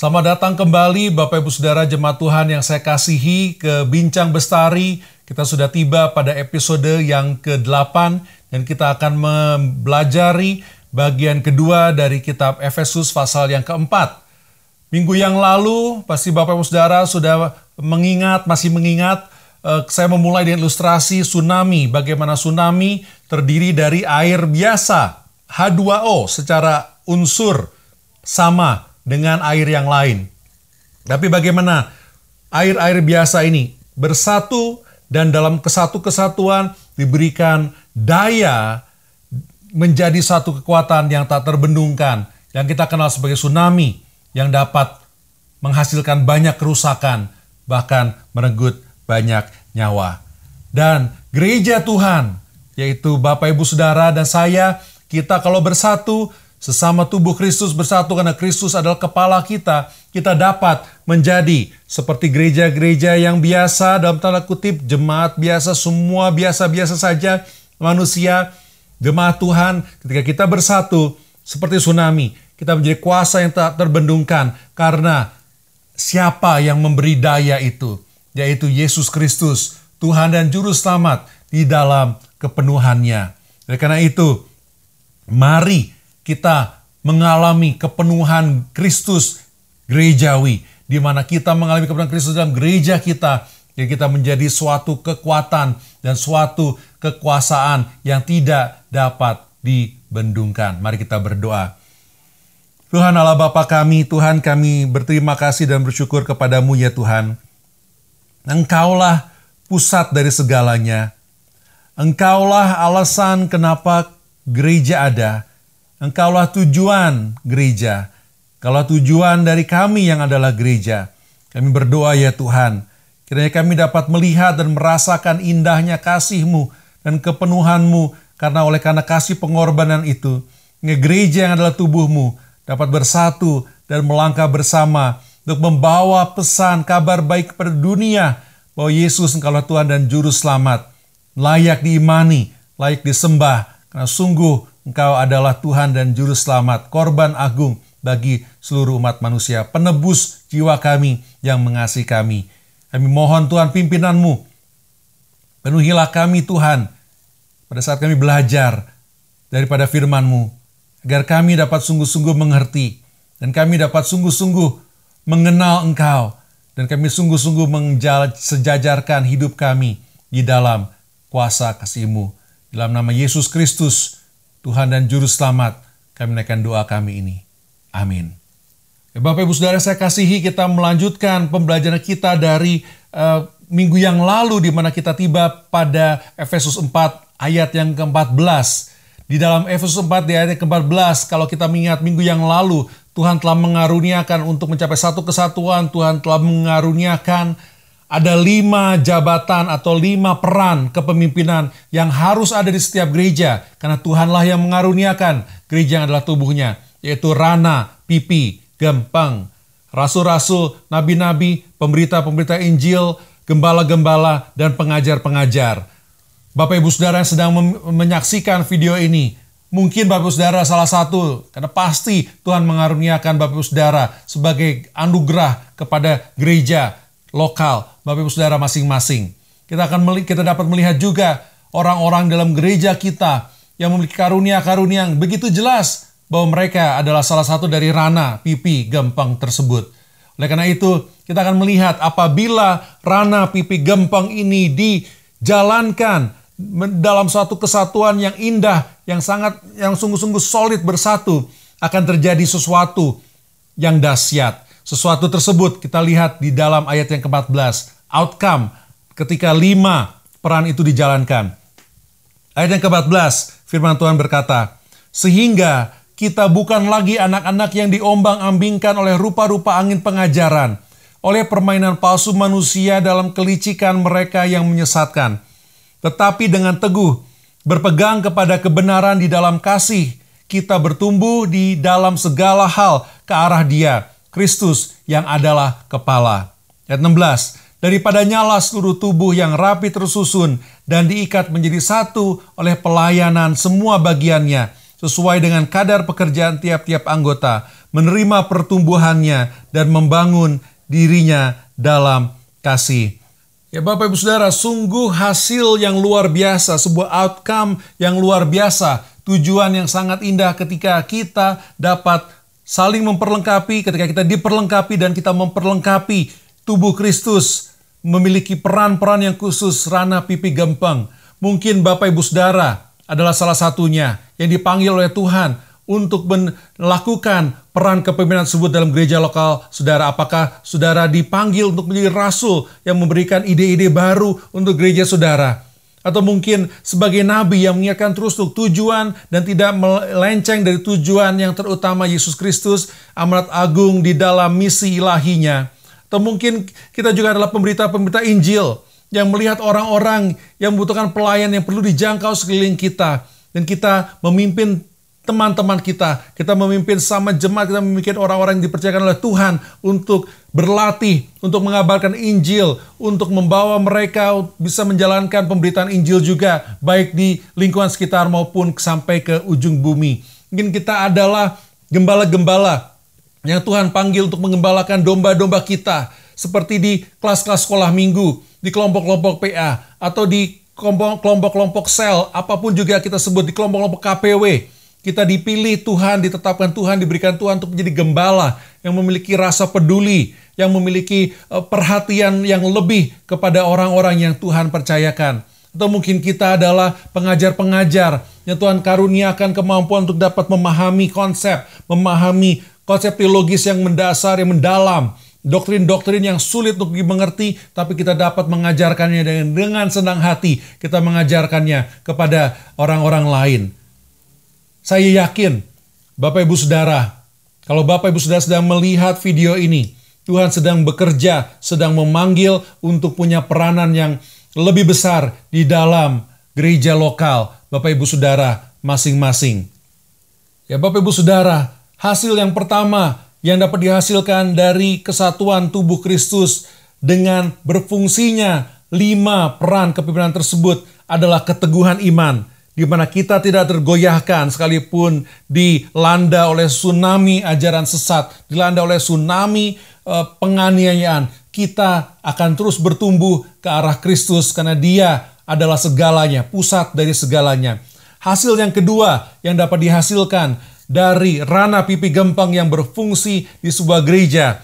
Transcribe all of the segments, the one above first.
Selamat datang kembali Bapak Ibu Saudara Jemaat Tuhan yang saya kasihi ke Bincang Bestari. Kita sudah tiba pada episode yang ke-8 dan kita akan mempelajari bagian kedua dari kitab Efesus pasal yang keempat. Minggu yang lalu pasti Bapak Ibu Saudara sudah mengingat, masih mengingat eh, saya memulai dengan ilustrasi tsunami. Bagaimana tsunami terdiri dari air biasa, H2O secara unsur sama dengan air yang lain. Tapi bagaimana air-air biasa ini bersatu dan dalam kesatu-kesatuan diberikan daya menjadi satu kekuatan yang tak terbendungkan yang kita kenal sebagai tsunami yang dapat menghasilkan banyak kerusakan bahkan merenggut banyak nyawa. Dan gereja Tuhan yaitu Bapak Ibu Saudara dan saya kita kalau bersatu Sesama tubuh Kristus bersatu karena Kristus adalah kepala kita, kita dapat menjadi seperti gereja-gereja yang biasa dalam tanda kutip jemaat biasa semua biasa-biasa saja manusia jemaat Tuhan ketika kita bersatu seperti tsunami kita menjadi kuasa yang tak terbendungkan karena siapa yang memberi daya itu yaitu Yesus Kristus Tuhan dan juru selamat di dalam kepenuhannya. Oleh karena itu mari kita mengalami kepenuhan Kristus gerejawi, di mana kita mengalami kepenuhan Kristus dalam gereja kita, yang kita menjadi suatu kekuatan dan suatu kekuasaan yang tidak dapat dibendungkan. Mari kita berdoa. Tuhan Allah Bapa kami, Tuhan kami berterima kasih dan bersyukur kepadamu ya Tuhan. Engkaulah pusat dari segalanya. Engkaulah alasan kenapa gereja ada. Engkaulah tujuan gereja. Kalau tujuan dari kami yang adalah gereja. Kami berdoa ya Tuhan, kiranya kami dapat melihat dan merasakan indahnya kasih-Mu dan kepenuhan-Mu karena oleh karena kasih pengorbanan itu, gereja yang adalah tubuh-Mu dapat bersatu dan melangkah bersama untuk membawa pesan kabar baik kepada dunia bahwa Yesus engkaulah Tuhan dan Juru Selamat, layak diimani, layak disembah, karena sungguh Engkau adalah Tuhan dan Juru Selamat, korban agung bagi seluruh umat manusia, penebus jiwa kami yang mengasihi kami. Kami mohon Tuhan pimpinanmu, penuhilah kami Tuhan, pada saat kami belajar daripada firman-Mu, agar kami dapat sungguh-sungguh mengerti, dan kami dapat sungguh-sungguh mengenal Engkau, dan kami sungguh-sungguh sejajarkan hidup kami di dalam kuasa kasih-Mu. Dalam nama Yesus Kristus, Tuhan dan Juru Selamat, kami menaikkan doa kami ini. Amin. Ya, Bapak Ibu Saudara saya kasihi kita melanjutkan pembelajaran kita dari uh, minggu yang lalu di mana kita tiba pada Efesus 4 ayat yang ke-14. Di dalam Efesus 4 di ayat ke-14 kalau kita mengingat minggu yang lalu Tuhan telah mengaruniakan untuk mencapai satu kesatuan, Tuhan telah mengaruniakan ada lima jabatan atau lima peran kepemimpinan yang harus ada di setiap gereja. Karena Tuhanlah yang mengaruniakan gereja yang adalah tubuhnya. Yaitu rana, pipi, gempang, rasul-rasul, nabi-nabi, pemberita-pemberita Injil, gembala-gembala, dan pengajar-pengajar. Bapak Ibu Saudara yang sedang menyaksikan video ini, mungkin Bapak Ibu Saudara salah satu, karena pasti Tuhan mengaruniakan Bapak Ibu Saudara sebagai anugerah kepada gereja lokal, Bapak Ibu Saudara masing-masing. Kita akan kita dapat melihat juga orang-orang dalam gereja kita yang memiliki karunia-karunia yang begitu jelas bahwa mereka adalah salah satu dari rana, pipi, gempang tersebut. Oleh karena itu, kita akan melihat apabila rana, pipi, gempang ini dijalankan dalam suatu kesatuan yang indah, yang sangat, yang sungguh-sungguh solid bersatu, akan terjadi sesuatu yang dahsyat. Sesuatu tersebut kita lihat di dalam ayat yang ke-14. Outcome ketika lima peran itu dijalankan. Ayat yang ke-14, firman Tuhan berkata, Sehingga kita bukan lagi anak-anak yang diombang-ambingkan oleh rupa-rupa angin pengajaran, oleh permainan palsu manusia dalam kelicikan mereka yang menyesatkan. Tetapi dengan teguh, berpegang kepada kebenaran di dalam kasih, kita bertumbuh di dalam segala hal ke arah dia, Kristus yang adalah kepala. Ayat 16, daripada nyala seluruh tubuh yang rapi tersusun dan diikat menjadi satu oleh pelayanan semua bagiannya, sesuai dengan kadar pekerjaan tiap-tiap anggota, menerima pertumbuhannya, dan membangun dirinya dalam kasih. Ya Bapak Ibu Saudara, sungguh hasil yang luar biasa, sebuah outcome yang luar biasa, tujuan yang sangat indah ketika kita dapat saling memperlengkapi, ketika kita diperlengkapi dan kita memperlengkapi tubuh Kristus memiliki peran-peran yang khusus Rana Pipi Gempeng. Mungkin Bapak Ibu Saudara adalah salah satunya yang dipanggil oleh Tuhan untuk melakukan peran kepemimpinan tersebut dalam gereja lokal saudara. Apakah saudara dipanggil untuk menjadi rasul yang memberikan ide-ide baru untuk gereja saudara? Atau mungkin sebagai nabi yang mengingatkan terus untuk tujuan dan tidak melenceng dari tujuan yang terutama Yesus Kristus, amanat agung di dalam misi ilahinya. Atau mungkin kita juga adalah pemberita-pemberita Injil yang melihat orang-orang yang membutuhkan pelayan yang perlu dijangkau sekeliling kita. Dan kita memimpin teman-teman kita, kita memimpin sama jemaat, kita memimpin orang-orang yang dipercayakan oleh Tuhan untuk berlatih, untuk mengabarkan Injil, untuk membawa mereka bisa menjalankan pemberitaan Injil juga, baik di lingkungan sekitar maupun sampai ke ujung bumi. Mungkin kita adalah gembala-gembala yang Tuhan panggil untuk mengembalakan domba-domba kita, seperti di kelas-kelas sekolah minggu, di kelompok-kelompok PA, atau di kelompok-kelompok sel, apa pun juga kita sebut di kelompok-kelompok KPW. Kita dipilih Tuhan, ditetapkan Tuhan, diberikan Tuhan untuk menjadi gembala yang memiliki rasa peduli, yang memiliki eh, perhatian yang lebih kepada orang-orang yang Tuhan percayakan. Atau mungkin kita adalah pengajar-pengajar yang Tuhan karuniakan kemampuan untuk dapat memahami konsep, memahami konsep teologis yang mendasar, yang mendalam, doktrin-doktrin yang sulit untuk dimengerti, tapi kita dapat mengajarkannya dengan, dengan senang hati. Kita mengajarkannya kepada orang-orang lain. Saya yakin, Bapak Ibu Saudara, kalau Bapak Ibu Saudara sedang melihat video ini, Tuhan sedang bekerja, sedang memanggil untuk punya peranan yang lebih besar di dalam gereja lokal, Bapak Ibu Saudara masing-masing. Ya Bapak Ibu Saudara, Hasil yang pertama yang dapat dihasilkan dari kesatuan tubuh Kristus dengan berfungsinya lima peran kepemimpinan tersebut adalah keteguhan iman, di mana kita tidak tergoyahkan sekalipun dilanda oleh tsunami ajaran sesat, dilanda oleh tsunami uh, penganiayaan, kita akan terus bertumbuh ke arah Kristus karena Dia adalah segalanya, pusat dari segalanya. Hasil yang kedua yang dapat dihasilkan dari rana pipi gempang yang berfungsi di sebuah gereja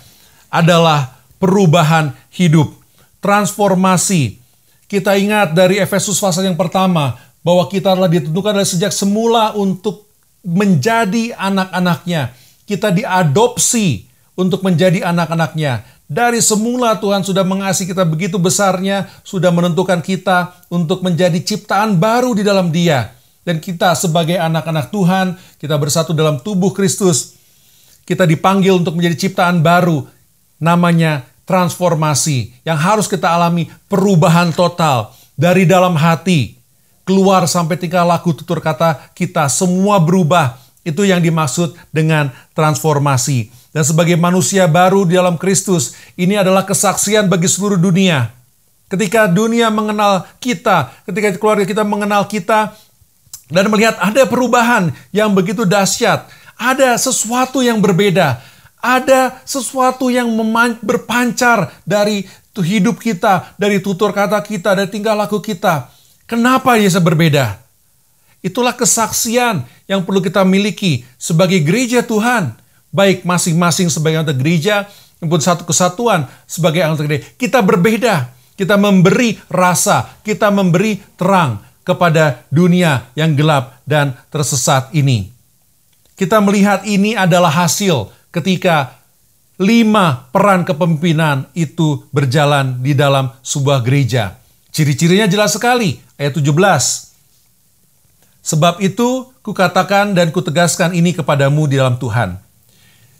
adalah perubahan hidup, transformasi. Kita ingat dari Efesus pasal yang pertama bahwa kita telah ditentukan dari sejak semula untuk menjadi anak-anaknya. Kita diadopsi untuk menjadi anak-anaknya. Dari semula Tuhan sudah mengasihi kita begitu besarnya, sudah menentukan kita untuk menjadi ciptaan baru di dalam Dia. Dan kita sebagai anak-anak Tuhan, kita bersatu dalam tubuh Kristus. Kita dipanggil untuk menjadi ciptaan baru, namanya transformasi. Yang harus kita alami perubahan total dari dalam hati. Keluar sampai tingkah laku tutur kata kita semua berubah. Itu yang dimaksud dengan transformasi. Dan sebagai manusia baru di dalam Kristus, ini adalah kesaksian bagi seluruh dunia. Ketika dunia mengenal kita, ketika keluarga kita mengenal kita, dan melihat ada perubahan yang begitu dahsyat, ada sesuatu yang berbeda, ada sesuatu yang berpancar dari hidup kita, dari tutur kata kita, dari tingkah laku kita. Kenapa Yesus berbeda? Itulah kesaksian yang perlu kita miliki sebagai gereja Tuhan, baik masing-masing sebagai anggota gereja maupun satu kesatuan sebagai anggota gereja. Kita berbeda, kita memberi rasa, kita memberi terang, kepada dunia yang gelap dan tersesat ini. Kita melihat ini adalah hasil ketika lima peran kepemimpinan itu berjalan di dalam sebuah gereja. Ciri-cirinya jelas sekali, ayat 17. Sebab itu kukatakan dan kutegaskan ini kepadamu di dalam Tuhan.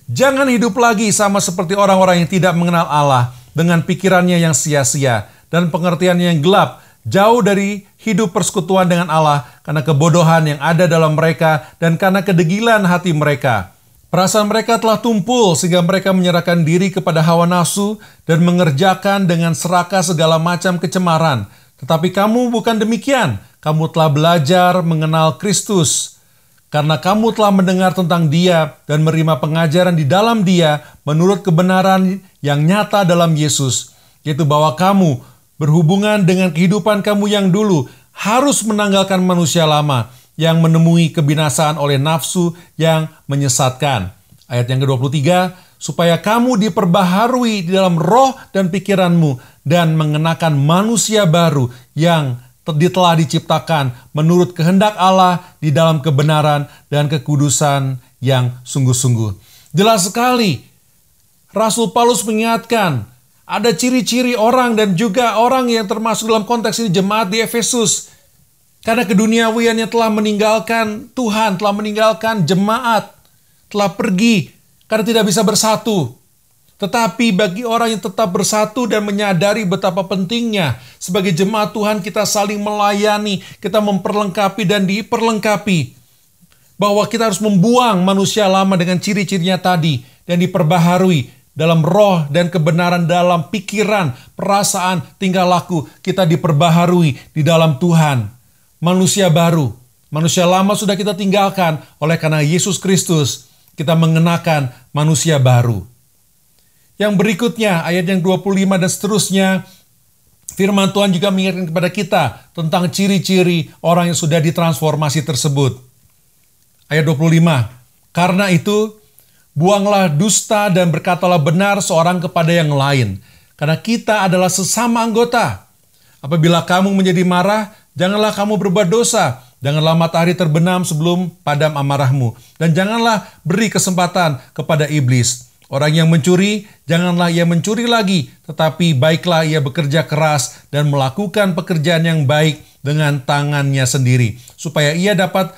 Jangan hidup lagi sama seperti orang-orang yang tidak mengenal Allah dengan pikirannya yang sia-sia dan pengertiannya yang gelap jauh dari hidup persekutuan dengan Allah karena kebodohan yang ada dalam mereka dan karena kedegilan hati mereka. Perasaan mereka telah tumpul sehingga mereka menyerahkan diri kepada hawa nafsu dan mengerjakan dengan serakah segala macam kecemaran. Tetapi kamu bukan demikian. Kamu telah belajar mengenal Kristus. karena kamu telah mendengar tentang dia dan menerima pengajaran di dalam dia menurut kebenaran yang nyata dalam Yesus, yaitu bahwa kamu berhubungan dengan kehidupan kamu yang dulu harus menanggalkan manusia lama yang menemui kebinasaan oleh nafsu yang menyesatkan. Ayat yang ke-23, supaya kamu diperbaharui di dalam roh dan pikiranmu dan mengenakan manusia baru yang telah diciptakan menurut kehendak Allah di dalam kebenaran dan kekudusan yang sungguh-sungguh. Jelas sekali, Rasul Paulus mengingatkan, ada ciri-ciri orang dan juga orang yang termasuk dalam konteks ini jemaat di Efesus. Karena keduniawiannya telah meninggalkan Tuhan, telah meninggalkan jemaat, telah pergi karena tidak bisa bersatu. Tetapi bagi orang yang tetap bersatu dan menyadari betapa pentingnya sebagai jemaat Tuhan kita saling melayani, kita memperlengkapi dan diperlengkapi. Bahwa kita harus membuang manusia lama dengan ciri-cirinya tadi dan diperbaharui dalam roh dan kebenaran dalam pikiran, perasaan, tingkah laku kita diperbaharui di dalam Tuhan. Manusia baru, manusia lama sudah kita tinggalkan oleh karena Yesus Kristus kita mengenakan manusia baru. Yang berikutnya, ayat yang 25 dan seterusnya, firman Tuhan juga mengingatkan kepada kita tentang ciri-ciri orang yang sudah ditransformasi tersebut. Ayat 25, karena itu, buanglah dusta dan berkatalah benar seorang kepada yang lain, karena kita adalah sesama anggota. Apabila kamu menjadi marah, janganlah kamu berbuat dosa, Janganlah matahari terbenam sebelum padam amarahmu. Dan janganlah beri kesempatan kepada iblis. Orang yang mencuri, janganlah ia mencuri lagi, tetapi baiklah ia bekerja keras dan melakukan pekerjaan yang baik dengan tangannya sendiri, supaya ia dapat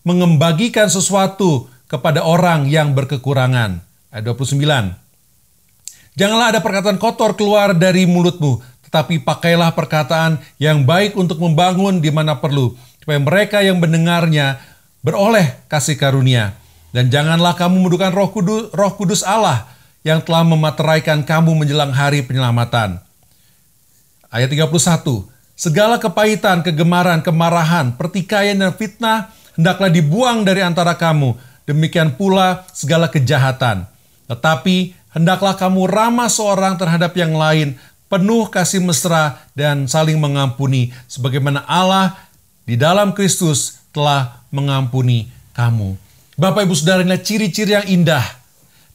mengembagikan sesuatu kepada orang yang berkekurangan. Ayat 29. Janganlah ada perkataan kotor keluar dari mulutmu, tetapi pakailah perkataan yang baik untuk membangun di mana perlu, supaya mereka yang mendengarnya beroleh kasih karunia. Dan janganlah kamu mendudukan roh kudus, roh kudus Allah yang telah memateraikan kamu menjelang hari penyelamatan. Ayat 31. Segala kepahitan, kegemaran, kemarahan, pertikaian, dan fitnah hendaklah dibuang dari antara kamu. Demikian pula segala kejahatan. Tetapi hendaklah kamu ramah seorang terhadap yang lain, penuh kasih mesra dan saling mengampuni, sebagaimana Allah di dalam Kristus telah mengampuni kamu. Bapak Ibu Saudara, inilah ciri-ciri yang indah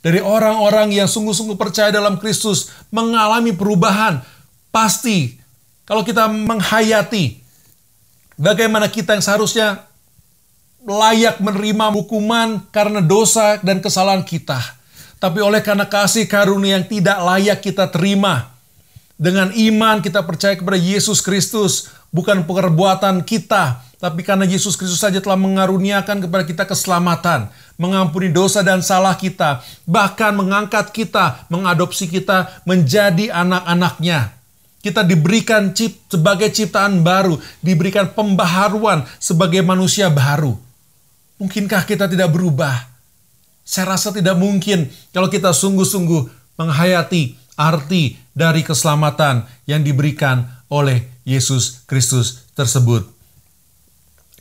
dari orang-orang yang sungguh-sungguh percaya dalam Kristus mengalami perubahan. Pasti kalau kita menghayati bagaimana kita yang seharusnya layak menerima hukuman karena dosa dan kesalahan kita. Tapi oleh karena kasih karunia yang tidak layak kita terima, dengan iman kita percaya kepada Yesus Kristus, bukan perbuatan kita, tapi karena Yesus Kristus saja telah mengaruniakan kepada kita keselamatan, mengampuni dosa dan salah kita, bahkan mengangkat kita, mengadopsi kita menjadi anak-anaknya. Kita diberikan cip, sebagai ciptaan baru, diberikan pembaharuan sebagai manusia baru. Mungkinkah kita tidak berubah? Saya rasa tidak mungkin kalau kita sungguh-sungguh menghayati arti dari keselamatan yang diberikan oleh Yesus Kristus tersebut.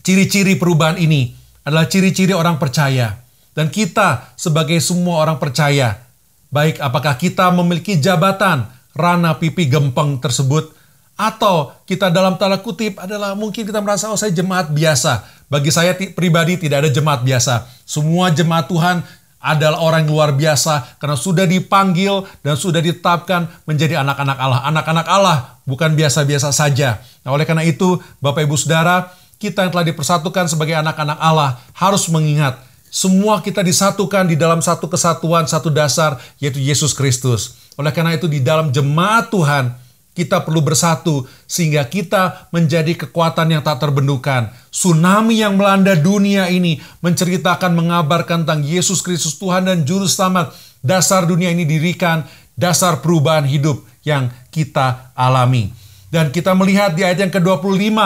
Ciri-ciri perubahan ini adalah ciri-ciri orang percaya. Dan kita sebagai semua orang percaya, baik apakah kita memiliki jabatan rana pipi gempeng tersebut, atau kita dalam tanda kutip adalah mungkin kita merasa, oh saya jemaat biasa. Bagi saya pribadi tidak ada jemaat biasa. Semua jemaat Tuhan adalah orang luar biasa karena sudah dipanggil dan sudah ditetapkan menjadi anak-anak Allah. Anak-anak Allah bukan biasa-biasa saja. Nah, oleh karena itu, Bapak Ibu Saudara, kita yang telah dipersatukan sebagai anak-anak Allah harus mengingat semua kita disatukan di dalam satu kesatuan, satu dasar, yaitu Yesus Kristus. Oleh karena itu, di dalam jemaat Tuhan, kita perlu bersatu sehingga kita menjadi kekuatan yang tak terbendukan. Tsunami yang melanda dunia ini menceritakan, mengabarkan tentang Yesus Kristus Tuhan dan Juru Selamat. Dasar dunia ini dirikan, dasar perubahan hidup yang kita alami. Dan kita melihat di ayat yang ke-25,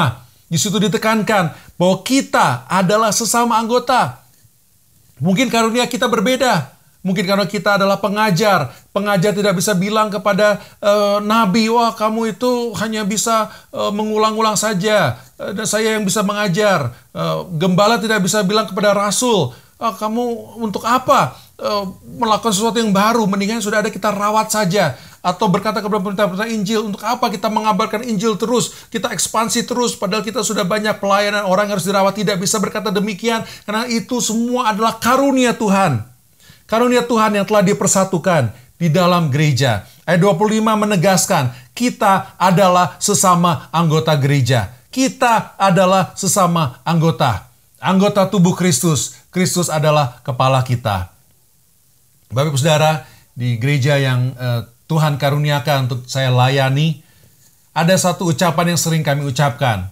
di situ ditekankan bahwa kita adalah sesama anggota. Mungkin karunia kita berbeda. Mungkin karena kita adalah pengajar, pengajar tidak bisa bilang kepada uh, nabi, "Wah, kamu itu hanya bisa uh, mengulang-ulang saja, uh, dan saya yang bisa mengajar." Gembala tidak bisa bilang kepada rasul, oh, "Kamu untuk apa melakukan sesuatu yang baru? Mendingan sudah ada kita rawat saja." Atau berkata kepada pemerintah-pemerintah Injil, untuk apa kita mengabarkan Injil terus, kita ekspansi terus, padahal kita sudah banyak pelayanan orang yang harus dirawat, tidak bisa berkata demikian, karena itu semua adalah karunia Tuhan. Karunia Tuhan yang telah dipersatukan di dalam gereja. Ayat 25 menegaskan, kita adalah sesama anggota gereja. Kita adalah sesama anggota. Anggota tubuh Kristus. Kristus adalah kepala kita. Bapak Ibu Saudara, di gereja yang uh, Tuhan karuniakan untuk saya layani, ada satu ucapan yang sering kami ucapkan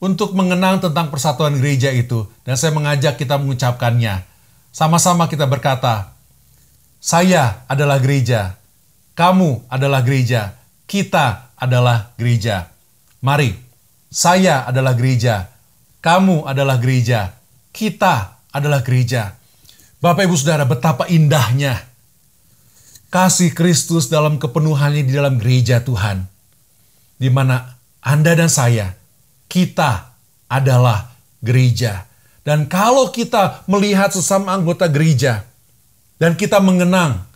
untuk mengenang tentang persatuan gereja itu. Dan saya mengajak kita mengucapkannya. Sama-sama kita berkata, saya adalah gereja, kamu adalah gereja, kita adalah gereja. Mari, saya adalah gereja, kamu adalah gereja, kita adalah gereja. Bapak Ibu Saudara, betapa indahnya kasih Kristus dalam kepenuhannya di dalam gereja Tuhan. Di mana Anda dan saya, kita adalah gereja. Dan kalau kita melihat sesama anggota gereja dan kita mengenang,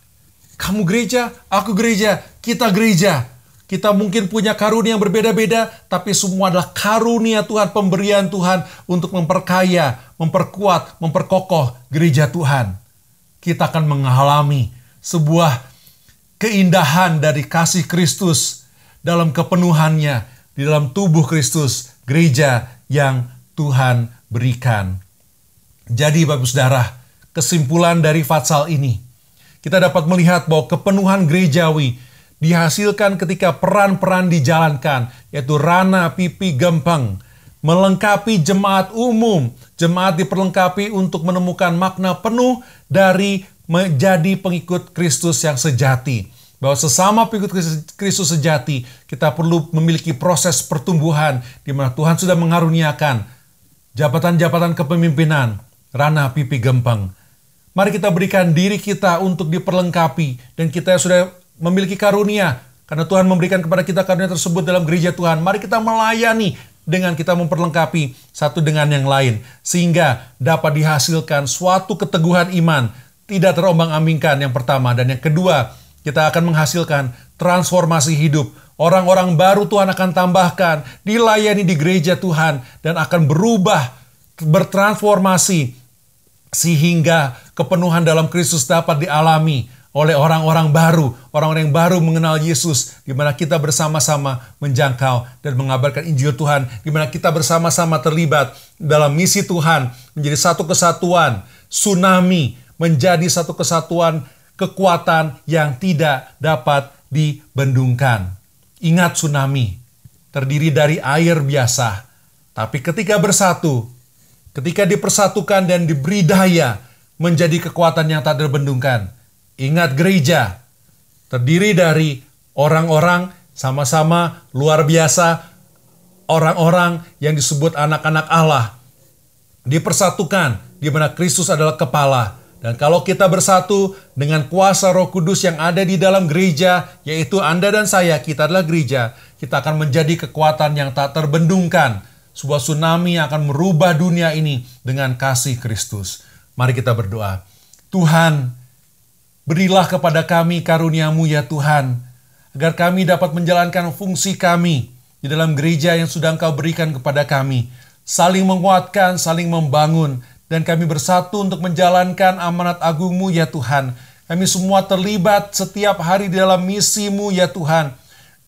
kamu gereja, aku gereja, kita gereja. Kita mungkin punya karunia yang berbeda-beda, tapi semua adalah karunia Tuhan, pemberian Tuhan untuk memperkaya, memperkuat, memperkokoh gereja Tuhan. Kita akan mengalami sebuah keindahan dari kasih Kristus dalam kepenuhannya di dalam tubuh Kristus, gereja yang Tuhan berikan. Jadi Bapak Saudara, kesimpulan dari Fatsal ini, kita dapat melihat bahwa kepenuhan gerejawi dihasilkan ketika peran-peran dijalankan, yaitu rana, pipi, gempeng, melengkapi jemaat umum. Jemaat diperlengkapi untuk menemukan makna penuh dari menjadi pengikut Kristus yang sejati bahwa sesama pengikut Kristus sejati, kita perlu memiliki proses pertumbuhan di mana Tuhan sudah mengaruniakan jabatan-jabatan kepemimpinan, Rana Pipi Gempeng. Mari kita berikan diri kita untuk diperlengkapi dan kita sudah memiliki karunia karena Tuhan memberikan kepada kita karunia tersebut dalam gereja Tuhan. Mari kita melayani dengan kita memperlengkapi satu dengan yang lain sehingga dapat dihasilkan suatu keteguhan iman tidak terombang-ambingkan yang pertama dan yang kedua kita akan menghasilkan transformasi hidup Orang-orang baru Tuhan akan tambahkan, dilayani di gereja Tuhan, dan akan berubah, bertransformasi, sehingga kepenuhan dalam Kristus dapat dialami oleh orang-orang baru, orang-orang yang baru mengenal Yesus, di mana kita bersama-sama menjangkau dan mengabarkan Injil Tuhan, di mana kita bersama-sama terlibat dalam misi Tuhan, menjadi satu kesatuan, tsunami, menjadi satu kesatuan kekuatan yang tidak dapat dibendungkan. Ingat tsunami, terdiri dari air biasa. Tapi ketika bersatu, ketika dipersatukan dan diberi daya menjadi kekuatan yang tak terbendungkan. Ingat gereja, terdiri dari orang-orang sama-sama luar biasa, orang-orang yang disebut anak-anak Allah. Dipersatukan, di mana Kristus adalah kepala, dan kalau kita bersatu dengan kuasa roh kudus yang ada di dalam gereja, yaitu Anda dan saya, kita adalah gereja, kita akan menjadi kekuatan yang tak terbendungkan. Sebuah tsunami yang akan merubah dunia ini dengan kasih Kristus. Mari kita berdoa. Tuhan, berilah kepada kami karuniamu ya Tuhan, agar kami dapat menjalankan fungsi kami di dalam gereja yang sudah Engkau berikan kepada kami. Saling menguatkan, saling membangun, dan kami bersatu untuk menjalankan amanat agungmu ya Tuhan. Kami semua terlibat setiap hari di dalam misimu ya Tuhan,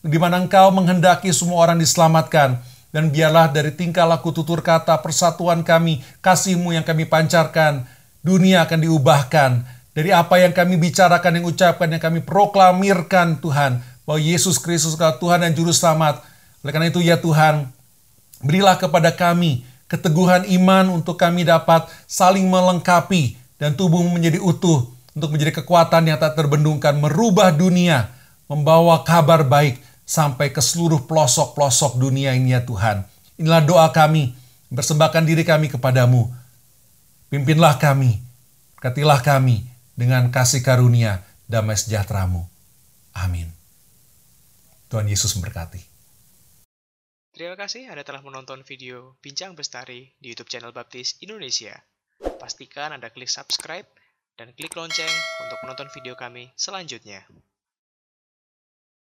di mana Engkau menghendaki semua orang diselamatkan. Dan biarlah dari tingkah laku tutur kata persatuan kami, kasihmu yang kami pancarkan, dunia akan diubahkan. Dari apa yang kami bicarakan, yang ucapkan, yang kami proklamirkan Tuhan, bahwa Yesus Kristus adalah Tuhan dan Juru Selamat. Oleh karena itu ya Tuhan, berilah kepada kami keteguhan iman untuk kami dapat saling melengkapi dan tubuh menjadi utuh untuk menjadi kekuatan yang tak terbendungkan merubah dunia, membawa kabar baik sampai ke seluruh pelosok-pelosok dunia ini ya Tuhan. Inilah doa kami, bersembahkan diri kami kepadamu. Pimpinlah kami, katilah kami, dengan kasih karunia damai sejahteramu. Amin. Tuhan Yesus memberkati. Terima kasih Anda telah menonton video Bincang Bestari di YouTube channel Baptis Indonesia. Pastikan Anda klik subscribe dan klik lonceng untuk menonton video kami selanjutnya.